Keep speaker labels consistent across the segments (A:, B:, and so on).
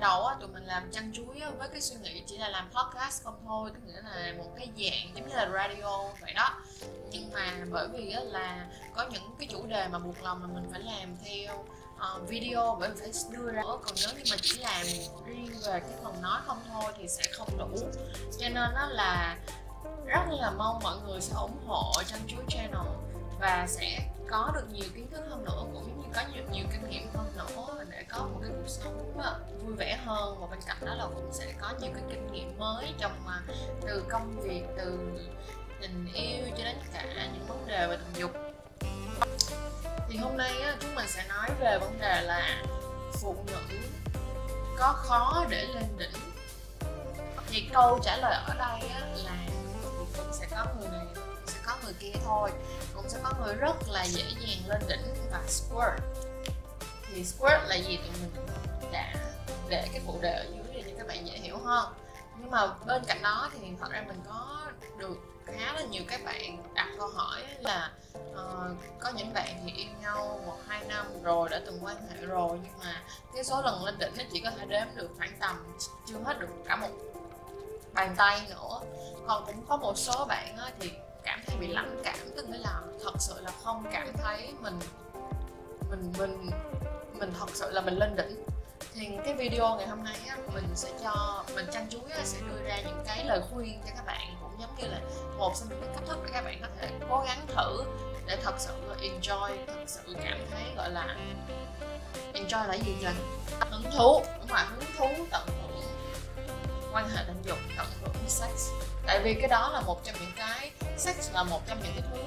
A: ban đầu á, tụi mình làm chăn Chuối á, với cái suy nghĩ chỉ là làm podcast không thôi tức nghĩa là một cái dạng giống như là radio vậy đó. Nhưng mà bởi vì á, là có những cái chủ đề mà buộc lòng là mình phải làm theo uh, video bởi vì phải đưa ra. Còn nếu như mà chỉ làm riêng về cái phần nói không thôi thì sẽ không đủ. Cho nên nó là rất là mong mọi người sẽ ủng hộ chăn Chuối Channel và sẽ có được nhiều kiến thức hơn nữa cũng như có nhiều, nhiều kinh nghiệm hơn nữa để có một cái cuộc sống ờ, vui vẻ hơn. Và bên cạnh đó là cũng sẽ có nhiều cái kinh nghiệm mới trong mà từ công việc từ tình yêu cho đến cả những vấn đề về tình dục. Thì hôm nay á, chúng mình sẽ nói về vấn đề là phụ nữ có khó để lên đỉnh. Thì câu trả lời ở đây á, là sẽ có người này sẽ có người kia thôi. Cũng sẽ có người rất là dễ dàng lên đỉnh và squirt. Thì squirt là gì? Tụi mình đã để cái phụ đề ở dưới để cho các bạn dễ hiểu hơn. Nhưng mà bên cạnh đó thì thật ra mình có được khá là nhiều các bạn đặt câu hỏi là uh, có những bạn thì yêu nhau một hai năm rồi đã từng quan hệ rồi nhưng mà cái số lần lên đỉnh nó chỉ có thể đếm được khoảng tầm chưa hết được cả một bàn tay nữa. Còn cũng có một số bạn thì cảm thấy bị lãnh cảm tức nghĩa là thật sự là không cảm thấy mình mình mình mình thật sự là mình lên đỉnh. Thì cái video ngày hôm nay á, mình sẽ cho mình chăn chuối á, sẽ đưa ra những cái lời khuyên cho các bạn cũng giống như là một trong những cách thức để các bạn có thể cố gắng thử để thật sự là enjoy thật sự cảm thấy gọi là enjoy là gì vậy hứng thú đúng không hứng thú tận hưởng quan hệ tình dục tận hưởng sex tại vì cái đó là một trong những cái sex là một trong những cái thứ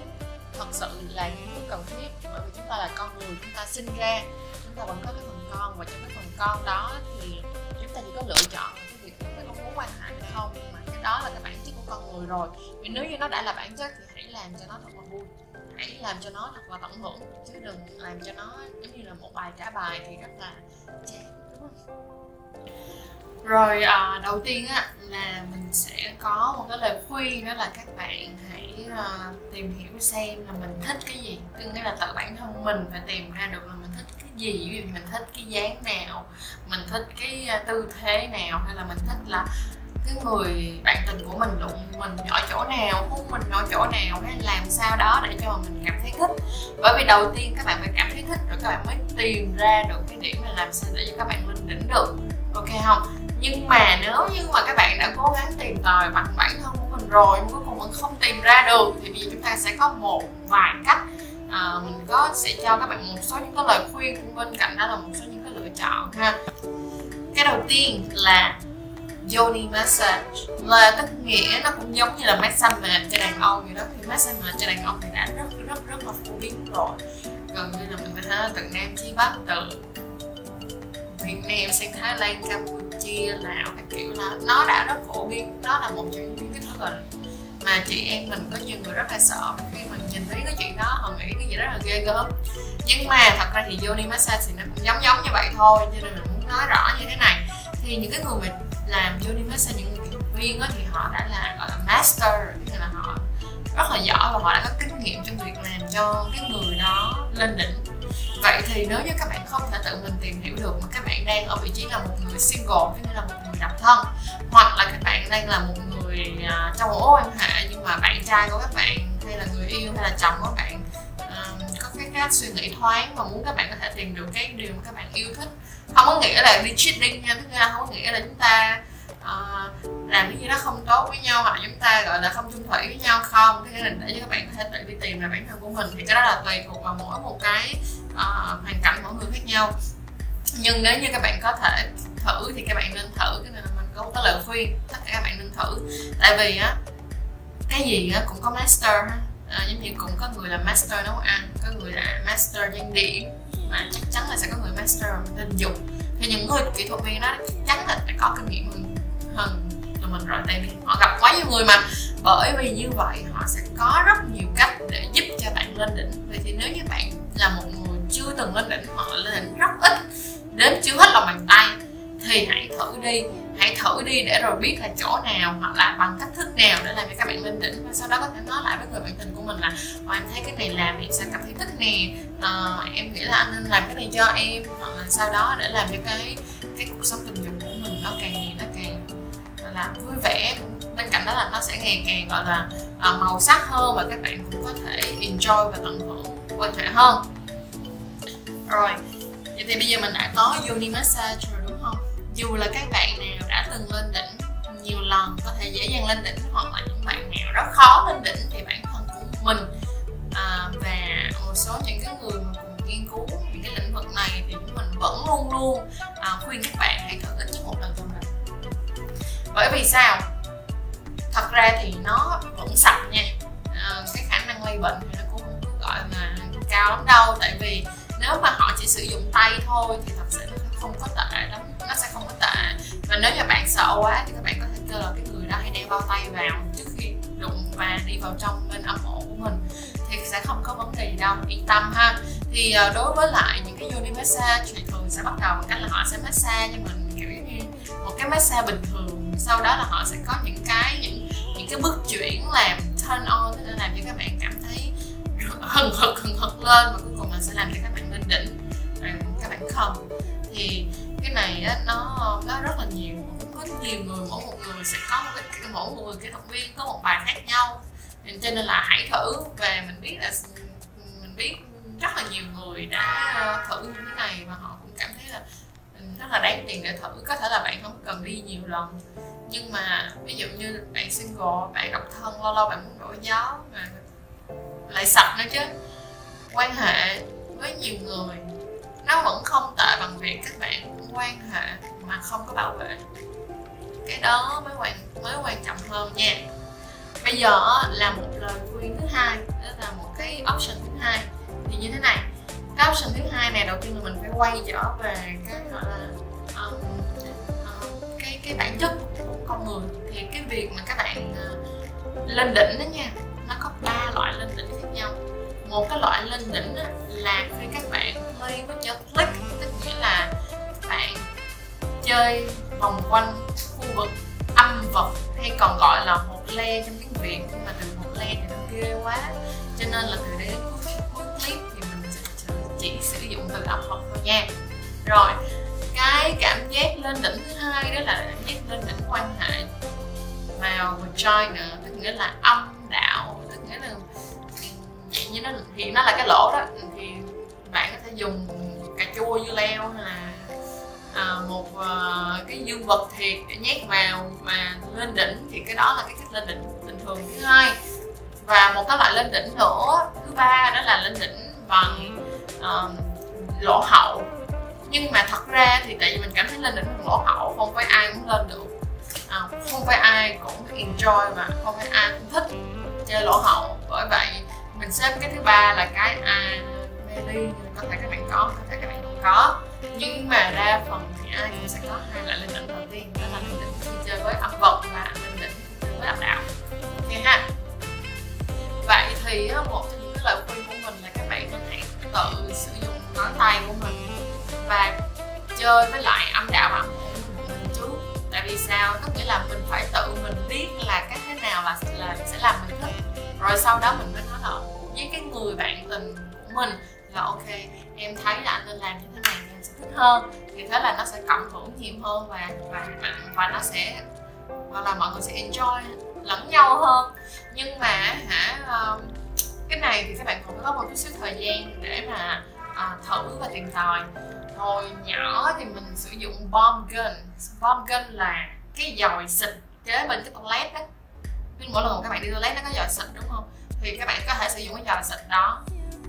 A: thật sự là những thứ cần thiết. Bởi vì chúng ta là con người, chúng ta sinh ra, chúng ta vẫn có cái phần con và trong cái phần con đó thì chúng ta chỉ có lựa chọn cái việc chúng ta có muốn quan hệ hay không. Mà cái đó là cái bản chất của con người rồi. Vì nếu như nó đã là bản chất thì hãy làm cho nó thật là vui. Hãy làm cho nó thật là tận hưởng. Chứ đừng làm cho nó giống như là một bài trả bài thì rất là chán, đúng không? Rồi à, đầu tiên á là mình sẽ có một cái lời khuyên đó là các bạn hãy à, tìm hiểu xem là mình thích cái gì. Tức nghĩa là tự bản thân mình phải tìm ra được là mình thích cái gì. Ví dụ mình thích cái dáng nào mình thích cái ờ, tư thế nào hay là mình thích là cái người bạn tình của mình đụng mình ở chỗ nào hút mình ở chỗ nào hay làm sao đó để cho mình cảm thấy thích. Bởi vì đầu tiên các bạn phải cảm thấy thích rồi các bạn mới tìm ra được cái điểm là làm sao để cho các bạn lên đỉnh được. Ok không? Nhưng mà nếu như mà các bạn đã cố gắng tìm tòi bằng bản thân của mình rồi nhưng cuối cùng vẫn không tìm ra được thì bây giờ chúng ta sẽ có một vài cách à, mình có sẽ cho các bạn một số những cái lời khuyên bên cạnh đó là một số những cái lựa chọn ha. Cái đầu tiên là yoni massage. Là tức nghĩa nó cũng giống như là massage mệt cho đàn ông vậy đó. Thì massage mệt cho đàn ông thì đã rất rất rất là phổ biến rồi. Gần như là mình có thể từ nam chí bắc từ Việt Nam sang Thái Lan Campuchia Lào các kiểu là nó đã rất phổ biến nó là một trong những cái thứ gọi mà chị em mình có nhiều người rất là sợ khi mình nhìn thấy cái chuyện đó họ nghĩ cái gì đó là ghê gớm. Nhưng mà thật ra thì yoni massage thì nó cũng giống giống như vậy thôi cho nên mình muốn nói rõ như thế này. Thì những cái người mình làm yoni massage những người viên đó, thì họ đã là gọi là master tức là họ rất là giỏi và họ đã có kinh nghiệm trong việc làm cho cái người đó lên đỉnh vậy thì nếu như các bạn không thể tự mình tìm hiểu được mà các bạn đang ở vị trí là một người single hay là một người độc thân hoặc là các bạn đang là một người uh, trong mối quan hệ nhưng mà bạn trai của các bạn hay là người yêu hay là chồng của bạn uh, có cái cách suy nghĩ thoáng và muốn các bạn có thể tìm được cái điều mà các bạn yêu thích. Không có nghĩa là đi cheating nha tức là không có nghĩa là chúng ta uh, làm cái gì đó không tốt với nhau hoặc chúng ta gọi là không chung thủy với nhau không? Thế nên để cho các bạn có thể tự đi tìm lại bản thân của mình. Thì cái đó là tùy thuộc vào mỗi một cái uh, hoàn cảnh mỗi người khác nhau. Nhưng nếu như các bạn có thể thử thì các bạn nên thử. Cái này là mình có một cái lời khuyên tất cả các bạn nên thử. Tại vì á cái gì á cũng có master à, giống như cũng có người là master nấu ăn có người là master trang điểm. Mà chắc chắn là sẽ có người master tình dục thì những người kỹ thuật viên đó chắc chắn là phải có kinh nghiệm hơn tụi mình rồi tại vì họ gặp quá nhiều người mà. Bởi vì như vậy họ sẽ có rất nhiều cách để giúp cho bạn lên đỉnh. Vậy thì nếu như bạn là một người chưa từng lên đỉnh hoặc là lên đỉnh rất ít đến chưa hết lòng bàn tay thì hãy thử đi. Hãy thử đi để rồi biết là chỗ nào hoặc là bằng cách thức nào để làm cho các bạn lên đỉnh. Và sau đó có thể nói lại với người bạn tình của mình là em thấy cái này làm em sẽ cảm thấy thích nè. À, em nghĩ là anh nên làm cái này cho em. Hoặc là sau đó để làm cho cái cái cuộc sống tình dục của mình nó càng là vui vẻ. Bên cạnh đó là nó sẽ ngày càng gọi là uh, màu sắc hơn và các bạn cũng có thể enjoy và tận hưởng quan hệ hơn. Rồi vậy thì bây giờ mình đã có yoni massage rồi đúng không? Dù là các bạn nào đã từng lên đỉnh nhiều lần có thể dễ dàng lên đỉnh hoặc là bởi vì sao? Thật ra thì nó vẫn sạch nha. À, cái khả năng lây bệnh thì nó cũng không gọi là cao lắm đâu. Tại vì nếu mà họ chỉ sử dụng tay thôi thì thật sự nó không có tệ lắm. Nó sẽ không có tệ. Và nếu như bạn sợ quá thì các bạn có thể kêu là cái người đó hãy đeo bao tay vào trước khi đụng và đi vào trong bên âm hộ của mình thì sẽ không có vấn đề gì đâu. Yên tâm ha. Thì ờ, đối với lại những cái yoni massage thì thường sẽ bắt đầu bằng cách là họ sẽ massage cho mình kiểu như một cái massage bình thường sau đó là họ sẽ có những cái những những cái bước chuyển làm turn on để làm cho các bạn cảm thấy hừng hực hừng hực lên và cuối cùng là sẽ làm cho các bạn lên đỉnh các bạn không. Thì cái này á, nó nó rất là nhiều cũng có nhiều người mỗi một người sẽ có một cái mỗi một người kỹ thuật viên có một bài khác nhau. Cho nên là hãy thử và mình biết là mình biết rất là nhiều người đã thử như thế này và họ cũng cảm thấy là ừ, rất là đáng tiền để thử. Có thể là bạn không cần đi nhiều lần nhưng mà ví dụ như bạn single bạn độc thân lâu lâu bạn muốn đổi gió mà lại sạch nữa chứ. Quan hệ với nhiều người nó vẫn không tệ bằng việc các bạn quan hệ mà không có bảo vệ. Cái đó mới quan mới quan trọng hơn nha. Bây giờ là một lời khuyên thứ hai đó là một cái option thứ hai. Thì như thế này cái option thứ hai này đầu tiên là mình phải quay trở về cái gọi là um, cái cái bản chất của người. Thì cái việc mà các bạn ờ, lên đỉnh đó nha, nó có ba loại lên đỉnh khác nhau. Một cái loại lên đỉnh đó là khi các bạn play với your click, tức nghĩa là bạn chơi vòng quanh khu vực âm vật, hay còn gọi là một le trong tiếng việt, nhưng mà từ một le thì nó ghê quá. Cho nên là từ đây đến cuối clip thì mình sẽ chỉ sử dụng từ âm vật thôi nha. Rồi cái cảm giác lên đỉnh thứ hai đó là cảm giác lên đỉnh quan hệ màu vagina tức nghĩa là âm đạo tức nghĩa là như nó thì nó là cái lỗ đó. Thì bạn có thể dùng cà chua dưa leo hay là à, một uh, cái dương vật thiệt để nhét vào mà lên đỉnh thì cái đó là cái cách lên đỉnh bình thường. Thứ hai và một cái loại lên đỉnh nữa thứ ba đó là lên đỉnh bằng uh, lỗ hậu nhưng mà thật ra thì tại vì mình cảm thấy lên đỉnh bằng lỗ hậu không phải ai cũng lên được. À, không phải ai cũng enjoy và không phải ai cũng thích chơi lỗ hậu. Bởi vậy mình xếp cái thứ ba là cái à mê có thể các bạn có có thể các bạn không có. Nhưng mà đa phần thì ai cũng sẽ có. Hai loại lên đỉnh đầu tiên đó là lên đỉnh khi chơi với âm vật và lên đỉnh khi chơi với âm đạo. Ok ha. Vậy thì một trong những cái lời khuyên của mình là các bạn hãy tự sử dụng ngón tay của mình và chơi với lại âm đạo và âm của mình trước tại vì sao? Có nghĩa là mình phải tự mình biết là cách thế nào là, là sẽ làm mình thích. Rồi sau đó mình mới nói là với cái người bạn tình của mình là ok em thấy là anh nên làm như thế này em sẽ thích hơn. Thì thế là nó sẽ cộng hưởng nhiều hơn và và và nó sẽ hoặc là mọi người sẽ enjoy lẫn nhau hơn. Nhưng mà hả um, cái này thì các bạn cũng có một chút xíu thời gian để mà à, thử và tìm tòi hồi nhỏ thì mình sử dụng bom gun. Bom gun là cái dòi xịt kế bên cái toilet đó mỗi lần các bạn đi toilet nó có dòi xịt, đúng không? Thì các bạn có thể sử dụng cái dòi xịt đó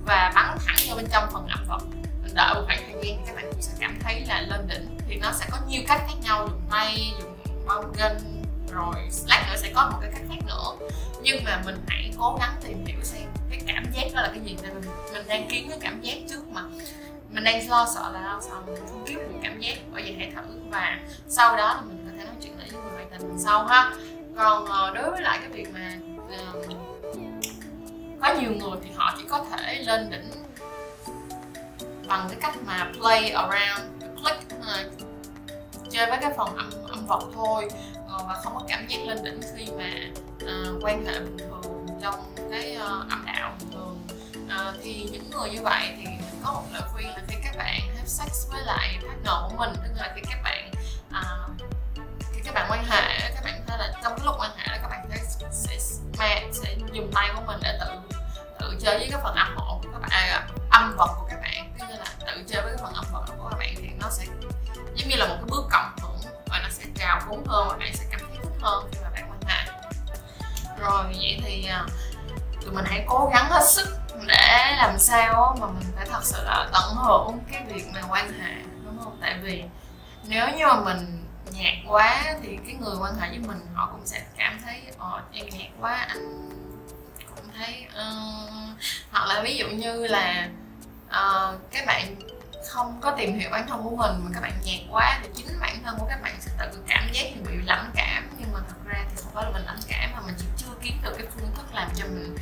A: và bắn thẳng vào bên trong phần ẩm vật mình đợi một khoảng thời gian các bạn cũng sẽ cảm thấy là lên đỉnh. Thì nó sẽ có nhiều cách khác nhau, dùng tay dùng bom gun, rồi lát nữa sẽ có một cái cách khác nữa. Nhưng mà mình hãy cố gắng tìm hiểu xem cái cảm giác đó là cái gì. Tại mình mình đang kiếm cái cảm giác trước mà mình đang lo sợ là lo sợ mình không biết được cảm giác bởi vậy hãy thử và sau đó là mình có thể nói chuyện lại với người bạn tình sau ha. Còn ờ, đối với lại cái việc mà uh, có nhiều người thì họ chỉ có thể lên đỉnh bằng cái cách mà play around click uh, chơi với cái phần âm âm vật thôi uh, và không có cảm giác lên đỉnh khi mà uh, quan hệ bình thường trong cái uh, âm đạo bình thường à, thì những người như vậy thì có một lời khuyên là khi các bạn have sex với lại partner của mình tức là khi các bạn à, khi các bạn quan hệ các bạn thấy là trong cái lúc quan hệ các bạn thấy sẽ mẹ sẽ dùng tay của mình để tự tự chơi với cái phần âm hộ của các bạn à, âm vật của các bạn. Tức là tự chơi với cái phần âm vật của các bạn thì nó sẽ giống như là một cái bước cộng hưởng và nó sẽ trào cuốn hơn và bạn sẽ cảm thấy thích hơn khi mà bạn quan hệ. Rồi vậy thì à, tụi mình hãy cố gắng hết sức để làm sao mà mình phải thật sự là tận hưởng cái việc mà quan hệ đúng không? Tại vì nếu như mà mình nhạt quá thì cái người quan hệ với mình họ cũng sẽ cảm thấy ờ em nhạt quá anh cũng thấy uh... hoặc là ví dụ như là ờ, uh, các bạn không có tìm hiểu bản thân của mình mà các bạn nhạt quá thì chính bản thân của các bạn sẽ tự cảm giác bị lãnh cảm. Nhưng mà thật ra thì không phải là mình lãnh cảm mà mình chỉ kiếm được cái phương thức làm cho mình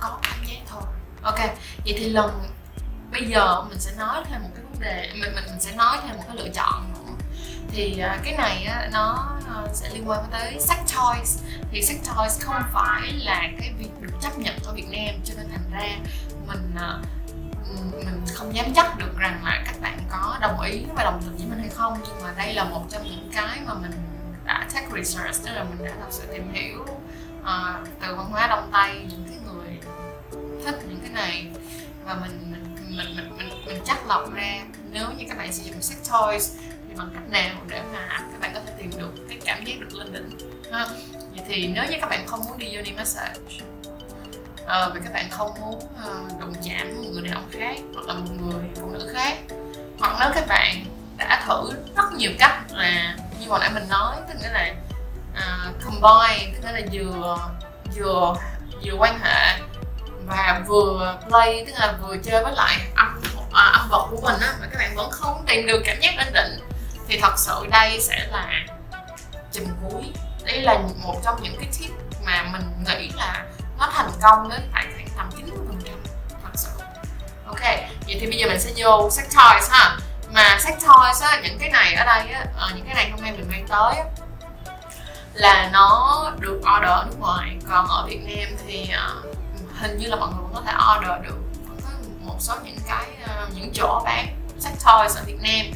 A: có cảm giác thôi. Ok vậy thì lần bây giờ mình sẽ nói thêm một cái vấn đề mình mình, mình sẽ nói thêm một cái lựa chọn nữa. Thì à, cái này á, nó à, sẽ liên quan tới sex toys. Thì sex toys không phải là cái việc được chấp nhận ở Việt Nam cho nên thành ra mình à, mình không dám chắc được rằng là các bạn có đồng ý và đồng tình với mình hay không. Nhưng mà đây là một trong những cái mà mình đã tech research tức là mình đã thật sự tìm hiểu à, từ văn hóa đông tây những cái người thích những cái này. Và mình mình mình mình mình, mình chắc lọc ra nếu như các bạn sử dụng sex toys thì bằng cách nào để mà các bạn có thể tìm được cái cảm giác được lên đỉnh ha? Vậy thì nếu như các bạn không muốn đi yoni massage ờ, à, vì các bạn không muốn uh, đụng chạm một người đàn ông khác hoặc là một người phụ nữ khác hoặc nếu các bạn đã thử rất nhiều cách là như hồi nãy mình nói tức nghĩa là uh, combine tức là vừa vừa vừa quan hệ và vừa play tức là vừa chơi với lại âm à, âm vật của mình á. Mà các bạn vẫn không tìm được cảm giác ổn định thì thật sự đây sẽ là chùm cuối. Đây là một trong những cái tip mà mình nghĩ là nó thành công đến tại khoảng tầm 90 phần trăm thật sự. Ok vậy thì bây giờ mình sẽ vô sex toys ha. Mà sex toys á những cái này ở đây á ờ, những cái này hôm nay mình mang tới á, là nó được order ở nước ngoài. Còn ở Việt Nam thì uh, hình như là mọi người cũng có thể order được có một số những cái uh, những chỗ bán sex toys ở Việt Nam.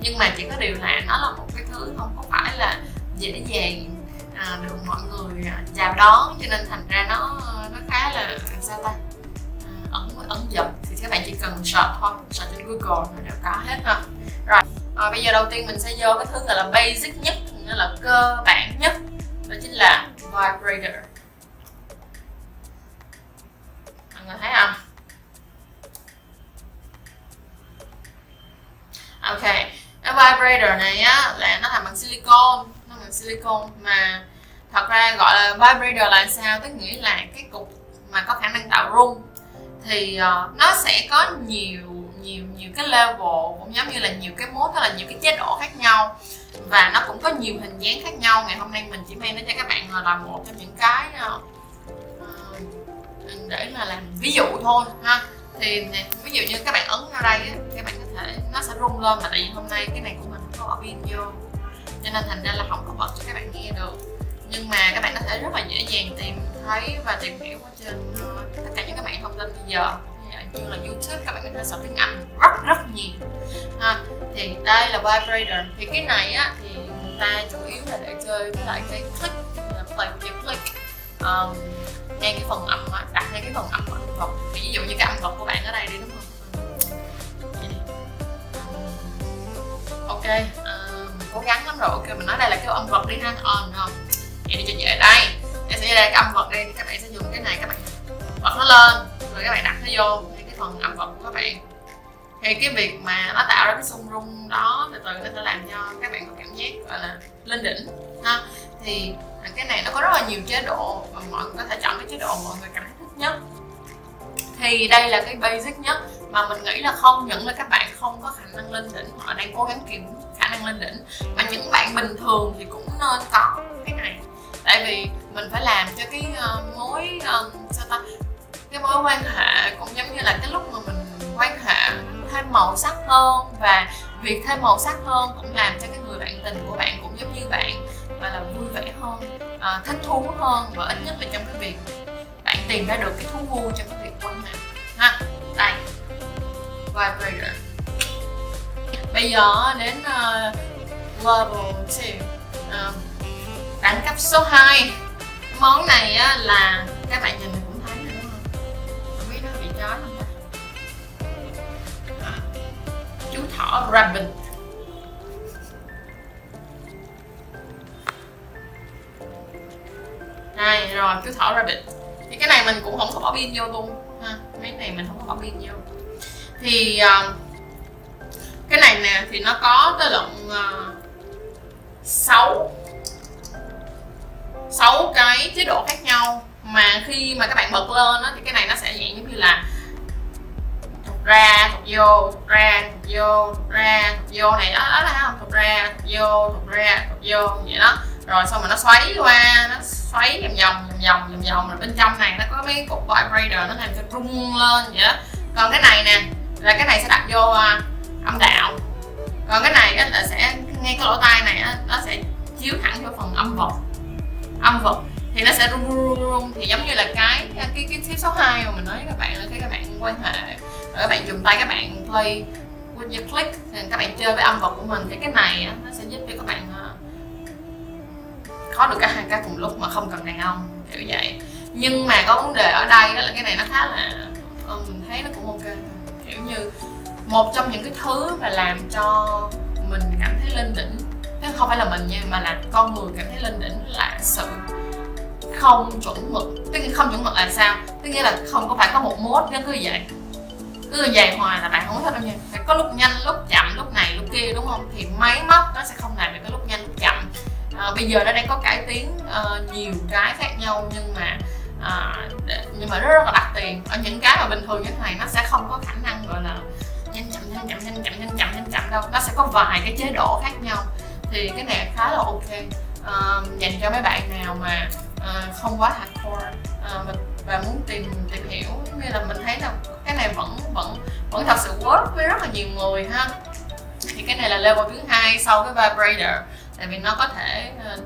A: Nhưng mà chỉ có điều là nó là một cái thứ không có phải là dễ dàng à, được mọi người chào đón. Cho nên thành ra nó nó khá là sao ta à, ấn ấn dập thì các bạn chỉ cần search thôi search trên Google là đều có hết ha. Rồi à, bây giờ đầu tiên mình sẽ vô cái thứ gọi là basic nhất nó là cơ bản nhất đó chính là vibrator. Mọi người thấy không? Ok cái vibrator này á là nó làm bằng silicon nó bằng silicon mà thật ra gọi là vibrator là sao? Tức nghĩa là cái cục mà có khả năng tạo rung. Thì uh, nó sẽ có nhiều nhiều nhiều cái level cũng giống như là nhiều cái mốt hay là nhiều cái chế độ khác nhau và nó cũng có nhiều hình dáng khác nhau. Ngày hôm nay mình chỉ mang đến cho các bạn là một trong những cái uh, để là làm ví dụ thôi ha. Thì ví dụ như các bạn ấn vào đây các bạn có thể nó sẽ rung lên mà tại vì hôm nay cái này của mình không có ở pin vô. Cho nên thành ra là không có bật cho các bạn nghe được. Nhưng mà các bạn có thể rất là dễ dàng tìm thấy và tìm hiểu ở trên uh, tất cả những cái mạng thông tin bây giờ. Như là youtube các bạn có thể search tiếng anh rất rất nhiều thì đây là vibrator thì cái này á thì người ta chủ yếu là để chơi với lại cái click là play with your click. Um, ngay cái phần âm á đặt ngay cái phần âm âm vật ví dụ như cái âm vật của bạn ở đây đi đúng không? Ok uh, mình cố gắng lắm rồi. Ok mình nói đây là cái âm vật đi ha. On không vậy đi cho dễ đây. Em sẽ đây cái âm vật đây các bạn sẽ dùng cái này các bạn bật nó lên rồi các bạn đặt nó vô. Cái phần âm vật của các bạn thì cái việc mà nó tạo ra cái xung rung đó từ từ nó sẽ làm cho các bạn có cảm giác gọi là lên đỉnh ha. Thì cái này nó có rất là nhiều chế độ và mọi người có thể chọn cái chế độ mọi người cảm thấy thích nhất. Thì đây là cái basic nhất mà mình nghĩ là không những là các bạn không có khả năng lên đỉnh họ đang cố gắng kiếm khả năng lên đỉnh mà những bạn bình thường thì cũng nên có cái này. Tại vì mình phải làm cho cái uh, mối uh, sao ta cái mối quan hệ cũng giống như là cái lúc mà mình quan hệ thêm màu sắc hơn và việc thêm màu sắc hơn cũng làm cho cái người bạn tình của bạn cũng giống như bạn và là vui vẻ hơn à, thích thú hơn và ít nhất là trong cái việc bạn tìm ra được cái thú vui trong cái việc quan hệ. Ha đây. Vibrator bây giờ đến uh, level 2 uh, đẳng cấp số 2 món này á, là các bạn nhìn cũng thấy rồi đúng không không biết nó bị chó không? Thỏ rabbit. Đây rồi chú thỏ rabbit. Thì cái này mình cũng không có bỏ pin vô luôn. Ha mấy này mình không có bỏ pin vô. Thì uh, cái này nè thì nó có tới lượng uh, 6 6 cái chế độ khác nhau. Mà khi mà các bạn bật lên đó, thì cái này nó sẽ dạng giống như là ra thụt vô thụt ra thụt vô thụt ra thụt vô này đó đó là không? Thụt ra thụt vô thụt ra thụt vô vậy đó. Rồi xong rồi nó xoáy qua nó xoáy vòng vòng vòng vòng vòng vòng rồi bên trong này nó có mấy cục vibrator nó làm cho rung lên vậy đó. Còn cái này nè là cái này sẽ đặt vô à, âm đạo. Còn cái này là sẽ ngay cái lỗ tai này nó sẽ chiếu thẳng vô phần âm vật âm vật thì nó sẽ rung rung rung, thì giống như là cái cái cái tip số 2 mà mình nói với các bạn là cái các bạn quan hệ các bạn dùng tay các bạn play when you click thì các bạn chơi với âm vật của mình. Thì cái này á, nó sẽ giúp cho các bạn ờ, có được cả hai cái cùng lúc mà không cần đàn ông kiểu vậy. Nhưng mà có vấn đề ở đây đó là cái này nó khá là ờ, mình thấy nó cũng ok. Kiểu như một trong những cái thứ mà làm cho mình cảm thấy lên đỉnh không phải là mình nha mà là con người cảm thấy lên đỉnh là sự không chuẩn mực. Tức là không chuẩn mực là sao? Tức nghĩa là không có phải có một mốt nó cứ vậy cứ dài hoài là bạn không thích đâu nha phải có lúc nhanh lúc chậm lúc này lúc kia đúng không? Thì máy móc nó sẽ không làm được cái lúc nhanh lúc chậm. À, bây giờ nó đang có cải tiến uh, nhiều cái khác nhau nhưng mà uh, nhưng mà rất, rất là đắt tiền. Ở những cái mà bình thường như thế này nó sẽ không có khả năng gọi là nhanh chậm nhanh chậm nhanh chậm nhanh chậm nhanh chậm đâu. Nó sẽ có vài cái chế độ khác nhau. Thì cái này khá là ok. Uh, dành cho mấy bạn nào mà uh, không quá hardcore uh, và, và muốn tìm tìm hiểu. Như là mình thấy là này vẫn vẫn vẫn thật sự work với rất là nhiều người ha. Thì cái này là level thứ hai sau cái vibrator. Tại vì nó có thể uh,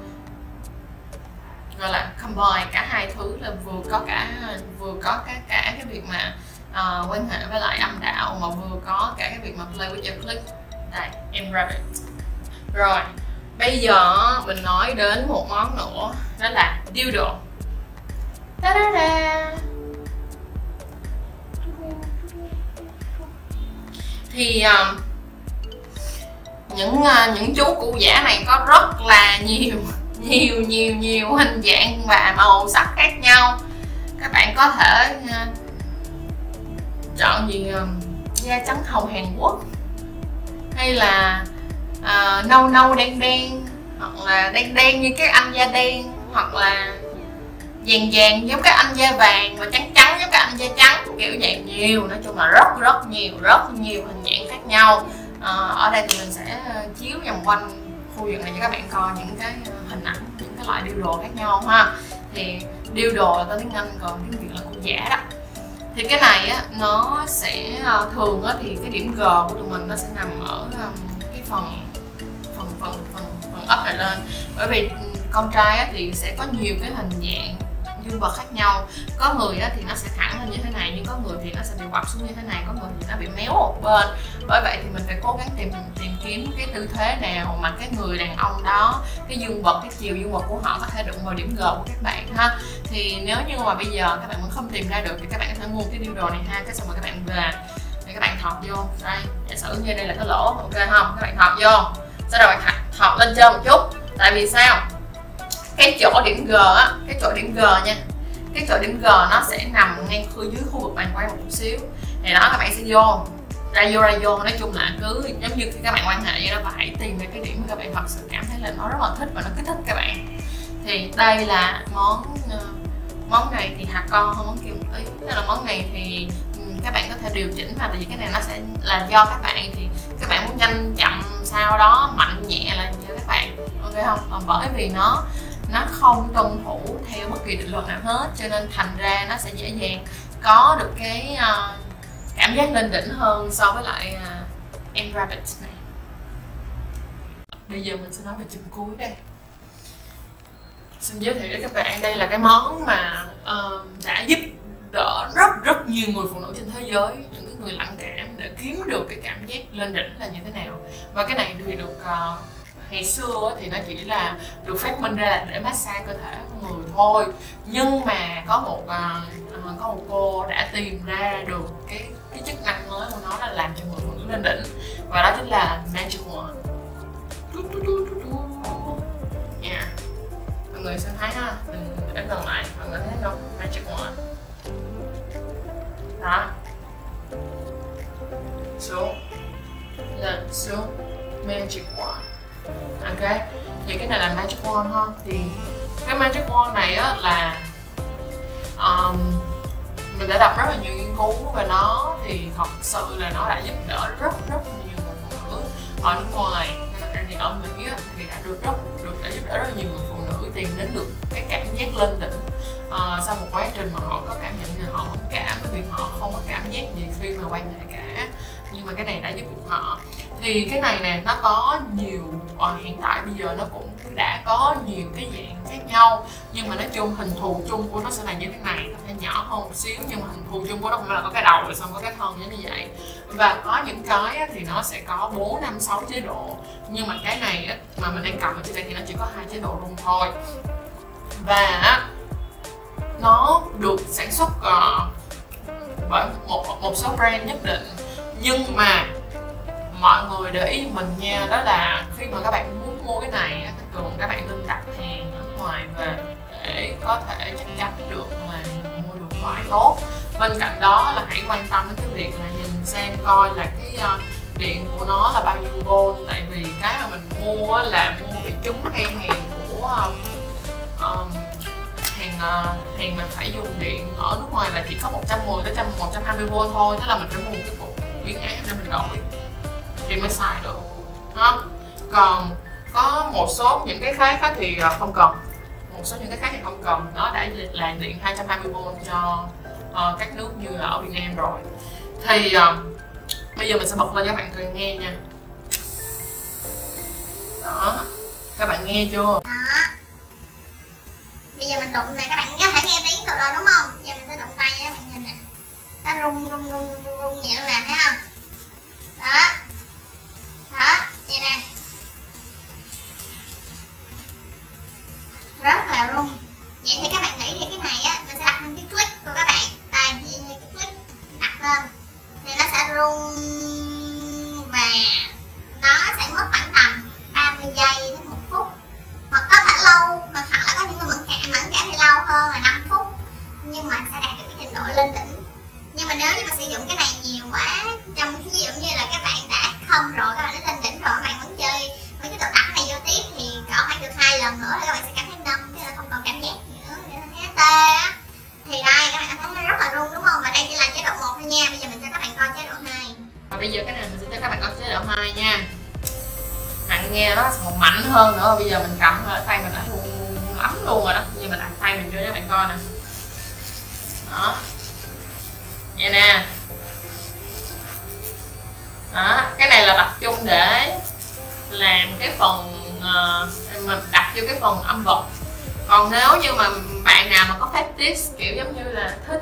A: gọi là combine cả hai thứ là vừa có cả vừa có cả cả cái việc mà uh, quan hệ với lại âm đạo mà vừa có cả cái việc mà play with your click. Đây em rabbit rồi bây giờ mình nói đến một món nữa đó là dildo. Ta da da thì uh, những uh, những chú cụ giả này có rất là nhiều nhiều nhiều nhiều hình dạng và màu sắc khác nhau. Các bạn có thể uh, chọn gì uh, da trắng hồng Hàn Quốc hay là uh, nâu nâu đen đen hoặc là đen đen như cái anh da đen hoặc là vàng vàng giống các anh da vàng và trắng trắng giống các anh da trắng kiểu dạng nhiều nói chung là rất rất nhiều rất nhiều hình dạng khác nhau. À, ở đây thì mình sẽ ờ, chiếu vòng quanh khu vực này cho các bạn coi những cái ờ, hình ảnh những cái loại điêu đồ khác nhau ha. Thì điêu đồ là tên tiếng anh còn tiếng việt là cụ giả đó. Thì cái này á nó sẽ thường á thì cái điểm g của tụi mình nó sẽ nằm ở cái phần phần phần phần phần ấp này lên. Bởi vì con trai á, thì sẽ có nhiều cái hình dạng dương vật khác nhau. Có người thì nó sẽ thẳng lên như thế này, nhưng có người thì nó sẽ bị quặp xuống như thế này, có người thì nó bị méo một bên. Bởi vậy thì mình phải cố gắng tìm tìm kiếm cái tư thế nào mà cái người đàn ông đó, cái dương vật, cái chiều dương vật của họ có thể đụng vào điểm g của các bạn ha. Thì nếu như mà bây giờ các bạn vẫn không tìm ra được thì các bạn có thể mua cái điêu đồ này ha, cái xong rồi các bạn về. Thì các bạn thọt vô. Đây, giả sử như đây là cái lỗ, ok không? Các bạn thọt vô. Sau đó bạn thọt lên trên một chút. Tại vì sao? Cái chỗ điểm G á, cái chỗ điểm G nha. Cái chỗ điểm G nó sẽ nằm ngay khu dưới khu vực bàn quay một chút xíu. Thì đó các bạn sẽ vô. Ra vô ra vô nói chung là cứ giống như khi các bạn quan hệ vậy đó phải tìm được cái điểm mà các bạn thật sự cảm thấy là nó rất là thích và nó kích thích các bạn. Thì đây là món ờ, món này thì hạt con hơn món kia một tí tức là món này thì ừ, các bạn có thể điều chỉnh mà tại vì cái này nó sẽ là do các bạn thì các bạn muốn nhanh chậm, sau đó mạnh nhẹ là do các bạn. Ok không? Còn bởi vì nó nó không tuân thủ theo bất kỳ định luật nào hết cho nên thành ra nó sẽ dễ dàng có được cái uh, cảm giác lên đỉnh hơn so với lại uh, em rabbit này. Bây giờ mình sẽ nói về chùm cuối đây. Xin giới thiệu với các bạn đây là cái món mà uh, đã giúp đỡ rất rất nhiều người phụ nữ trên thế giới những người lặng cảm để kiếm được cái cảm giác lên đỉnh là như thế nào. Và cái này thì được uh, ngày xưa thì nó chỉ là được phát minh ra để massage cơ thể con người thôi. Nhưng mà có một uh, có một cô đã tìm ra được cái cái chức năng mới của nó là làm cho người phụ nữ lên đỉnh. Và đó chính là magic wand. Yeah. mọi người sẽ thấy ha? Mình để gần lại. Mọi người thấy không? Magic wand. Đó. Xuống. Lên xuống. Magic wand ok thì cái này là magic wand ha. Thì cái magic wand này á là um, mình đã đọc rất là nhiều nghiên cứu về nó. Thì thật sự là nó đã giúp đỡ rất rất nhiều người phụ nữ ở nước ngoài. Thì ở Mỹ á, thì đã được rất được đã giúp đỡ rất nhiều người phụ nữ tìm đến được cái cảm giác lên đỉnh à, sau một quá trình mà họ có cảm nhận là họ không cảm vì họ không có cảm giác gì khi mà quan hệ cả. Nhưng mà cái này đã giúp được họ thì cái này nè nó có nhiều à, hiện tại bây giờ nó cũng đã có nhiều cái dạng khác nhau. Nhưng mà nói chung hình thù chung của nó sẽ là như thế này nó sẽ nhỏ hơn một xíu nhưng mà hình thù chung của nó cũng là có cái đầu rồi xong có cái thân như vậy. Và có những cái thì nó sẽ có bốn năm sáu chế độ. Nhưng mà cái này mà mình đang cầm ở trên đây thì nó chỉ có hai chế độ luôn thôi. Và nó được sản xuất ờ, bởi một một số brand nhất định. Nhưng mà mọi người để ý mình nha. Đó là khi mà các bạn muốn mua cái này thường các bạn nên đặt hàng ở ngoài về để có thể chắc chắn được là mua được loại tốt. Bên cạnh đó là hãy quan tâm đến cái việc là nhìn xem coi là cái ờ, điện của nó là bao nhiêu volt. Tại vì cái mà mình mua là mua bị trúng hay hàng của um, hàng uh, hàng mà phải dùng điện ở nước ngoài là chỉ có 110 tới 120 v thôi. Thế là mình phải mua cái bộ biến áp để mình đổi thì mới xài được ha. còn có một số những cái khác thì không cần một số những cái khác thì không cần nó đã là điện 220V cho uh, các nước như là ở Việt Nam rồi thì uh, bây giờ mình sẽ bật lên cho các bạn cười nghe nha đó các bạn nghe chưa đó
B: bây giờ mình đụng này các bạn có thể nghe tiếng được rồi đúng không giờ mình sẽ đụng tay cho các bạn nhìn nè nó rung rung rung rung rung nhẹ là thấy không sử dụng cái này nhiều quá. Trong ví dụ như là các bạn đã không rồi, các bạn đã lên đỉnh rồi, các bạn vẫn chơi với cái độ tắt này vô tiếp thì cỡ khoảng được hai lần nữa các bạn sẽ cảm thấy nâm chứ là không còn cảm giác nữa. Để thấy tê á. Thì đây, các bạn thấy nó rất là run, đúng không? Và đây chỉ là chế độ một thôi nha. Bây giờ mình cho các bạn coi chế độ hai.
A: và bây giờ cái này mình sẽ cho các bạn coi chế độ hai nha. Nặng nghe nó còn mạnh hơn nữa. Bây giờ mình cầm tay mình đã rung lắm luôn rồi đó. Bây giờ mình đặt tay mình cho các bạn coi nè. Đó vậy nè. Đó cái này là tập trung để làm cái phần ờ, uh, mình đặt vô cái phần âm vật còn nếu như mà bạn nào mà có fetish kiểu giống như là thích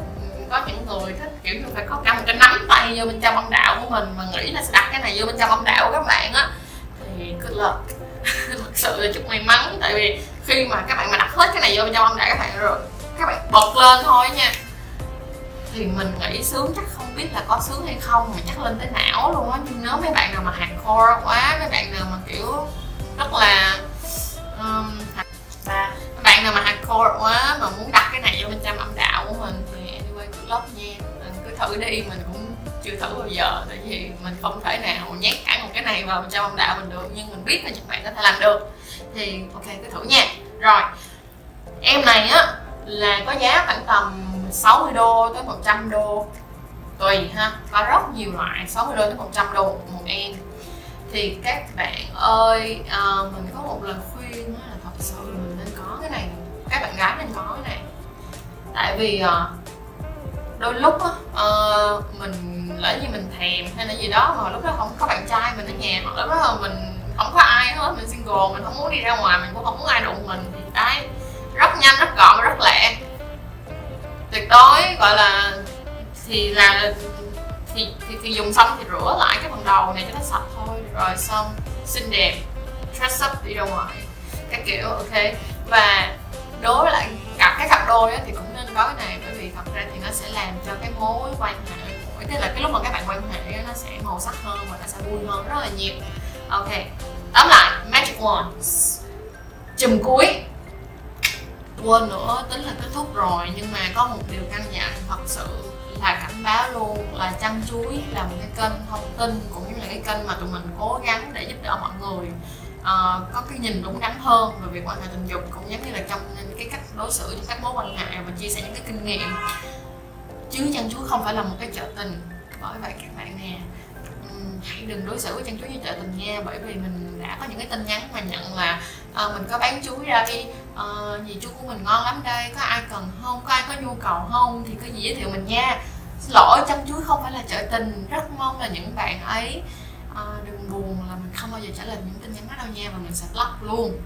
A: có những người thích kiểu như phải có cầm cái nắm tay vô bên trong âm đạo của mình mà nghĩ là sẽ đặt cái này vô bên trong âm đạo của các bạn á thì cứ lật thật sự là chút may mắn tại vì khi mà các bạn mà đặt hết cái này vô bên trong âm đạo các bạn rồi các bạn bật lên thôi nha thì mình nghĩ sướng chắc không biết là có sướng hay không mà chắc lên tới não luôn á. Nhưng nếu mấy bạn nào mà hardcore quá mấy bạn nào mà kiểu rất là um, mấy bạn nào mà hardcore quá mà muốn đặt cái này vô bên trong âm đạo của mình thì anyway cứ love nha. Mình cứ thử đi mình cũng chưa thử bao giờ tại vì mình không thể nào nhét cả một cái này vào bên trong âm đạo mình được. Nhưng mình biết là các bạn có thể làm được. Thì ok cứ thử nha. Rồi em này á là có giá khoảng tầm 60 đô tới 100 đô. Tùy ha có rất nhiều loại 60 đô tới 100 đô một em. Thì các bạn ơi uh, mình có một lời khuyên là thật sự mình nên có cái này các bạn gái nên có cái này. Tại vì uh, đôi lúc á ờ, mình lỡ như mình thèm hay là gì đó mà lúc đó không có bạn trai mình ở nhà hoặc lúc đó mình không có ai hết mình single mình không muốn đi ra ngoài mình cũng không muốn ai đụng mình. Thì đấy rất nhanh rất gọn rất lẹ tuyệt đối gọi là thì là thì, thì, thì dùng xong thì rửa lại cái phần đầu này cho nó sạch thôi rồi xong xinh đẹp dress up đi ra ngoài các kiểu ok. Và đối với lại cặp cái cặp đôi á, thì cũng nên có cái này bởi vì thật ra thì nó sẽ làm cho cái mối quan hệ của tức là cái lúc mà các bạn quan hệ á, nó sẽ màu sắc hơn và nó sẽ vui hơn rất là nhiều. Ok tóm lại magic wands chùm cuối quên nữa tính là kết thúc rồi. Nhưng mà có một điều căn dặn thật sự là cảnh báo luôn là chăn chuối là một cái kênh thông tin cũng như là cái kênh mà tụi mình cố gắng để giúp đỡ mọi người. Uh, có cái nhìn đúng đắn hơn về việc quan hệ tình dục cũng giống như là trong cái cách đối xử trong các mối quan hệ và chia sẻ những cái kinh nghiệm. Chứ chăn chuối không phải là một cái chợ tình. Bởi vậy các bạn nè hãy đừng đối xử với chăn chuối như chợ tình nha. Bởi vì mình đã có những cái tin nhắn mà nhận là à, mình có bán chuối ra đi Ờ, uh, dì chuối của mình ngon lắm đây. Có ai cần không? Có ai có nhu cầu không? Thì cứ giới thiệu mình nha. Xin lỗi chăm chuối không phải là trợ tình. Rất mong là những bạn ấy uh, đừng buồn là mình không bao giờ trả lời những tin nhắn đó đâu nha và mình sẽ block luôn.